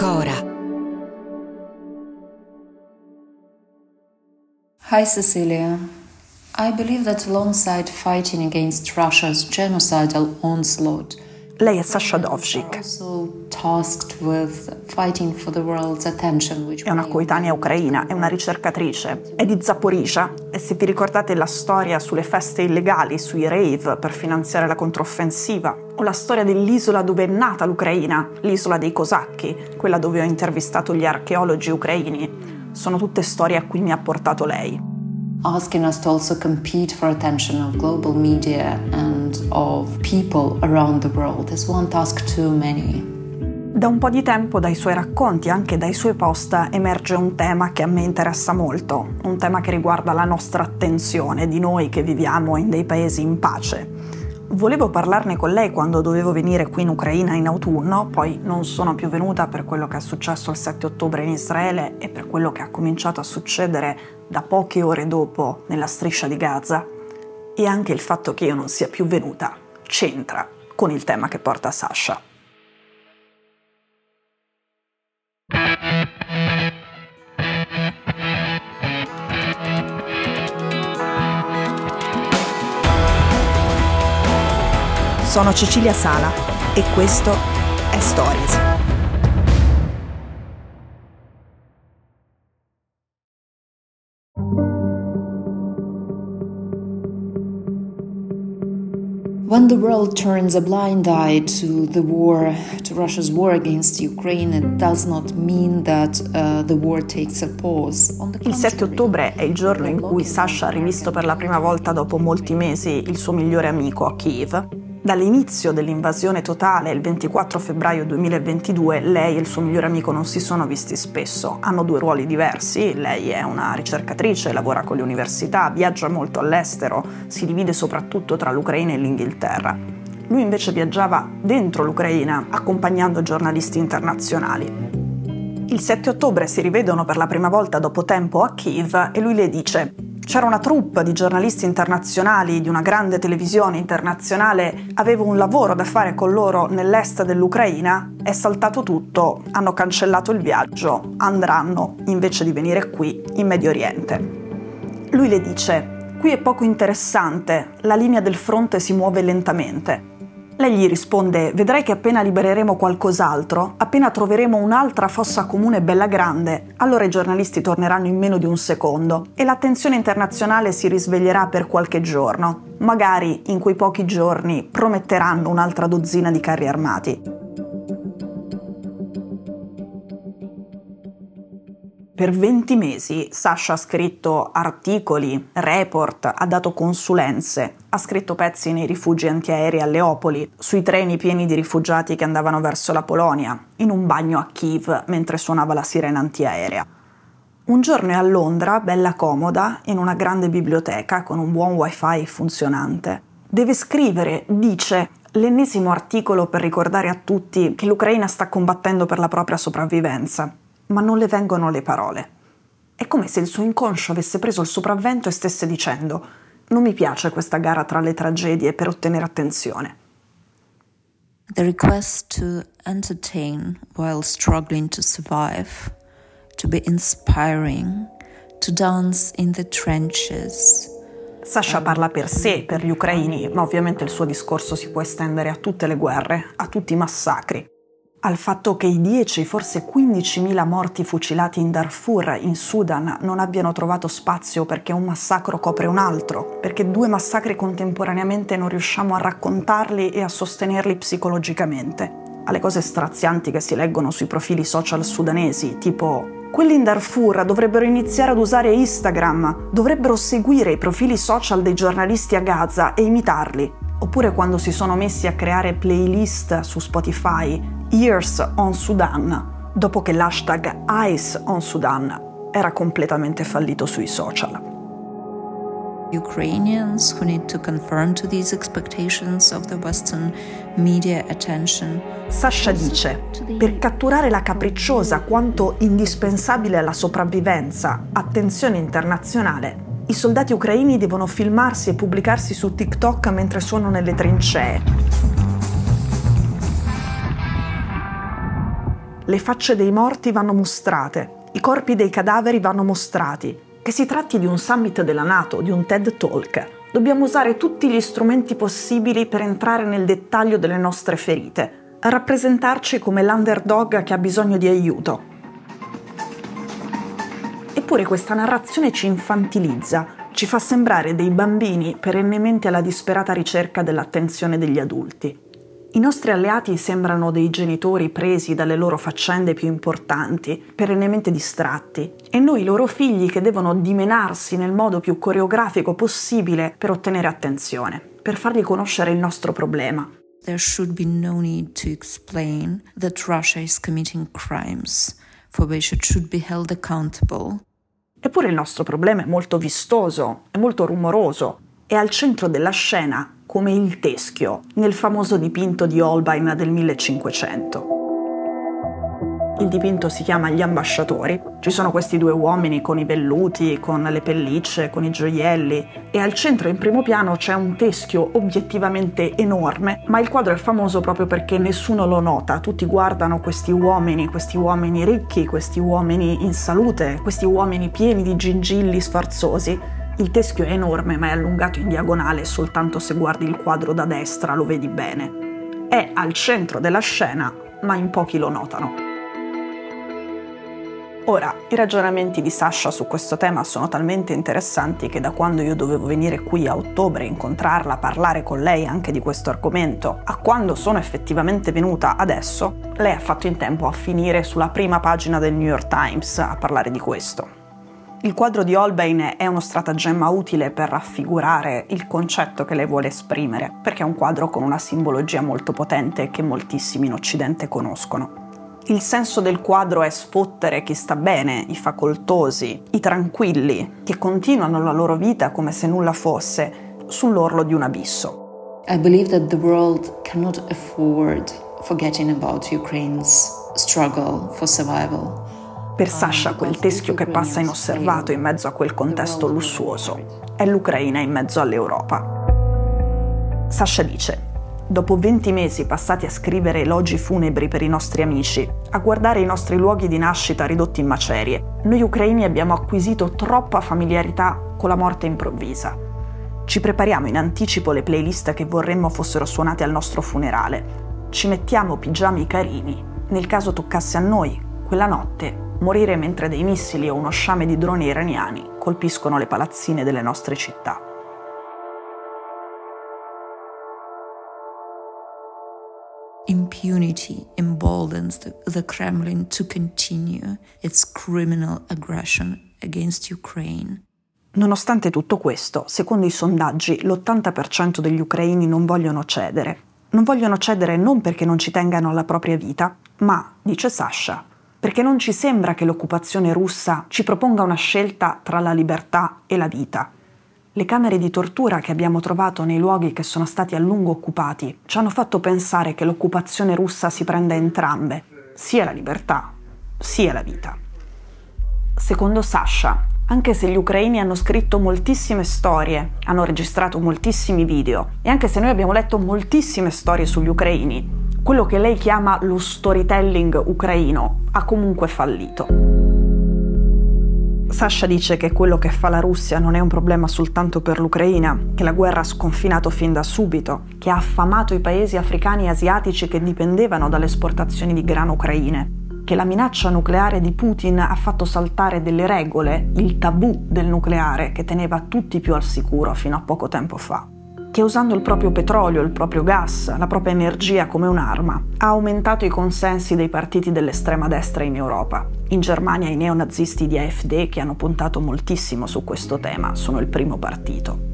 Cora. Hi, Cecilia. I believe that alongside fighting against Russia's genocidal onslaught, Lei è Sasha Dovzhik, è una coetanea ucraina, è una ricercatrice, è di Zaporizhia. E se vi ricordate la storia sulle feste illegali, sui rave per finanziare la controffensiva, o la storia dell'isola dove è nata l'Ucraina, l'isola dei cosacchi, quella dove ho intervistato gli archeologi ucraini, sono tutte storie a cui mi ha portato lei. Asking us to also compete for attention of global media and of people around the world is one task too many. Da un po' di tempo dai suoi racconti, anche dai suoi post, emerge un tema che a me interessa molto, un tema che riguarda la nostra attenzione, di noi che viviamo in dei paesi in pace. Volevo parlarne con lei quando dovevo venire qui in Ucraina in autunno, poi non sono più venuta per quello che è successo il 7 ottobre in Israele e per quello che ha cominciato a succedere da poche ore dopo nella striscia di Gaza. E anche il fatto che io non sia più venuta c'entra con il tema che porta Sasha. Sono Cecilia Sala e questo è Stories. The world turns a blind eye to the war, to Russia's war against Ukraine, it does not mean that uh, the war takes a pause. Il 7 contrary, ottobre è il giorno in cui Sasha ha rivisto per la prima volta dopo molti mesi il suo migliore amico a Kiev. Dall'inizio dell'invasione totale, il 24 febbraio 2022, lei e il suo migliore amico non si sono visti spesso. Hanno due ruoli diversi, lei è una ricercatrice, lavora con le università, viaggia molto all'estero, si divide soprattutto tra l'Ucraina e l'Inghilterra. Lui invece viaggiava dentro l'Ucraina, accompagnando giornalisti internazionali. Il 7 ottobre si rivedono per la prima volta dopo tempo a Kiev e lui le dice c'era una troupe di giornalisti internazionali di una grande televisione internazionale, avevo un lavoro da fare con loro nell'est dell'Ucraina, è saltato tutto, hanno cancellato il viaggio, andranno, invece di venire qui, in Medio Oriente. Lui le dice, qui è poco interessante, la linea del fronte si muove lentamente. Lei gli risponde: Vedrai che appena libereremo qualcos'altro, appena troveremo un'altra fossa comune bella grande, allora i giornalisti torneranno in meno di un secondo e l'attenzione internazionale si risveglierà per qualche giorno. Magari in quei pochi giorni prometteranno un'altra dozzina di carri armati. Per 20 mesi Sasha ha scritto articoli, report, ha dato consulenze, ha scritto pezzi nei rifugi antiaerei a Leopoli, sui treni pieni di rifugiati che andavano verso la Polonia, in un bagno a Kiev mentre suonava la sirena antiaerea. Un giorno è a Londra, bella comoda, in una grande biblioteca con un buon wifi funzionante. Deve scrivere, dice, l'ennesimo articolo per ricordare a tutti che l'Ucraina sta combattendo per la propria sopravvivenza, ma non le vengono le parole. È come se il suo inconscio avesse preso il sopravvento e stesse dicendo non mi piace questa gara tra le tragedie per ottenere attenzione. The request to entertain while struggling to survive, to be inspiring, to dance in the trenches. Sasha parla per sé, per gli ucraini, ma ovviamente il suo discorso si può estendere a tutte le guerre, a tutti i massacri. Al fatto che i 10, forse 15.000 morti fucilati in Darfur, in Sudan, non abbiano trovato spazio perché un massacro copre un altro, perché due massacri contemporaneamente non riusciamo a raccontarli e a sostenerli psicologicamente. Alle cose strazianti che si leggono sui profili social sudanesi, tipo quelli in Darfur dovrebbero iniziare ad usare Instagram, dovrebbero seguire i profili social dei giornalisti a Gaza e imitarli. oppure quando si sono messi a creare playlist su Spotify Years on Sudan, dopo che l'hashtag Ice on Sudan era completamente fallito sui social. Ukrainians who need to conform to these expectations of the Western media attention. Sasha dice, per catturare la capricciosa quanto indispensabile alla sopravvivenza attenzione internazionale, i soldati ucraini devono filmarsi e pubblicarsi su TikTok mentre sono nelle trincee. Le facce dei morti vanno mostrate, i corpi dei cadaveri vanno mostrati, che si tratti di un summit della Nato, di un TED Talk, dobbiamo usare tutti gli strumenti possibili per entrare nel dettaglio delle nostre ferite, rappresentarci come l'underdog che ha bisogno di aiuto. Eppure questa narrazione ci infantilizza, ci fa sembrare dei bambini perennemente alla disperata ricerca dell'attenzione degli adulti. I nostri alleati sembrano dei genitori presi dalle loro faccende più importanti, perennemente distratti, e noi loro figli che devono dimenarsi nel modo più coreografico possibile per ottenere attenzione, per fargli conoscere il nostro problema. There should be no need to explain that Russia is committing crimes for which it should be held accountable. Eppure il nostro problema è molto vistoso, è molto rumoroso, è al centro della scena come il teschio nel famoso dipinto di Holbein del 1500. Il dipinto si chiama Gli ambasciatori. Ci sono questi due uomini con i velluti, con le pellicce, con i gioielli e al centro in primo piano c'è un teschio obiettivamente enorme, ma il quadro è famoso proprio perché nessuno lo nota. Tutti guardano questi uomini, questi uomini ricchi, questi uomini in salute, questi uomini pieni di gingilli sfarzosi il teschio è enorme ma è allungato in diagonale soltanto se guardi il quadro da destra lo vedi bene. È al centro della scena ma in pochi lo notano. Ora, i ragionamenti di Sasha su questo tema sono talmente interessanti che da quando io dovevo venire qui a ottobre, incontrarla, parlare con lei anche di questo argomento, a quando sono effettivamente venuta adesso, lei ha fatto in tempo a finire sulla prima pagina del New York Times a parlare di questo. Il quadro di Holbein è uno stratagemma utile per raffigurare il concetto che lei vuole esprimere, perché è un quadro con una simbologia molto potente che moltissimi in Occidente conoscono. Il senso del quadro è sfottere chi sta bene, i facoltosi, i tranquilli, che continuano la loro vita come se nulla fosse, sull'orlo di un abisso. I believe that the world cannot afford forgetting about Ukraine's struggle for survival. Per Sasha quel teschio che passa inosservato in mezzo a quel contesto lussuoso è l'Ucraina in mezzo all'Europa. Sasha dice, dopo 20 mesi passati a scrivere elogi funebri per i nostri amici, a guardare i nostri luoghi di nascita ridotti in macerie, noi ucraini abbiamo acquisito troppa familiarità con la morte improvvisa. Ci prepariamo in anticipo le playlist che vorremmo fossero suonate al nostro funerale. Ci mettiamo pigiami carini nel caso toccasse a noi, quella notte, morire mentre dei missili o uno sciame di droni iraniani colpiscono le palazzine delle nostre città. Impunity emboldens the Kremlin to continue its criminal aggression against Ukraine. Nonostante tutto questo, secondo i sondaggi, l'80% degli ucraini non vogliono cedere. Non vogliono cedere non perché non ci tengano alla propria vita, ma, dice Sasha, perché non ci sembra che l'occupazione russa ci proponga una scelta tra la libertà e la vita. Le camere di tortura che abbiamo trovato nei luoghi che sono stati a lungo occupati ci hanno fatto pensare che l'occupazione russa si prenda entrambe, sia la libertà, sia la vita. Secondo Sasha, anche se gli ucraini hanno scritto moltissime storie, hanno registrato moltissimi video e anche se noi abbiamo letto moltissime storie sugli ucraini, quello che lei chiama lo storytelling ucraino ha comunque fallito. Sasha dice che quello che fa la Russia non è un problema soltanto per l'Ucraina, che la guerra ha sconfinato fin da subito, che ha affamato i paesi africani e asiatici che dipendevano dalle esportazioni di grano ucraine, che la minaccia nucleare di Putin ha fatto saltare delle regole, il tabù del nucleare che teneva tutti più al sicuro fino a poco tempo fa che usando il proprio petrolio, il proprio gas, la propria energia come un'arma, ha aumentato i consensi dei partiti dell'estrema destra in Europa. In Germania i neonazisti di AfD, che hanno puntato moltissimo su questo tema, sono il primo partito.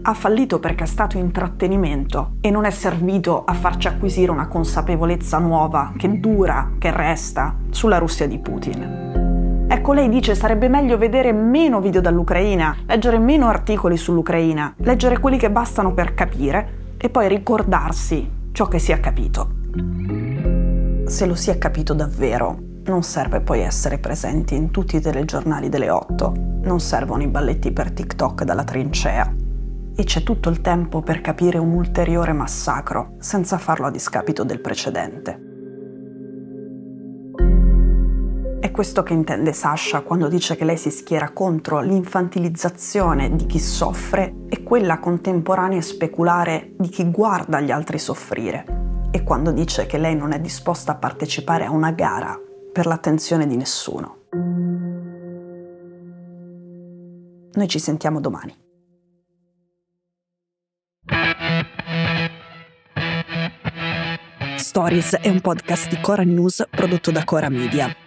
ha fallito perché è stato intrattenimento e non è servito a farci acquisire una consapevolezza nuova che dura, che resta sulla Russia di Putin. Ecco, lei dice sarebbe meglio vedere meno video dall'Ucraina, leggere meno articoli sull'Ucraina, leggere quelli che bastano per capire e poi ricordarsi ciò che si è capito. Se lo si è capito davvero, non serve poi essere presenti in tutti i telegiornali delle 8, non servono i balletti per TikTok dalla trincea. E c'è tutto il tempo per capire un ulteriore massacro, senza farlo a discapito del precedente. Questo che intende Sasha quando dice che lei si schiera contro l'infantilizzazione di chi soffre e quella contemporanea e speculare di chi guarda gli altri soffrire. E quando dice che lei non è disposta a partecipare a una gara per l'attenzione di nessuno. Noi ci sentiamo domani. Stories è un podcast di Cora News prodotto da Cora Media.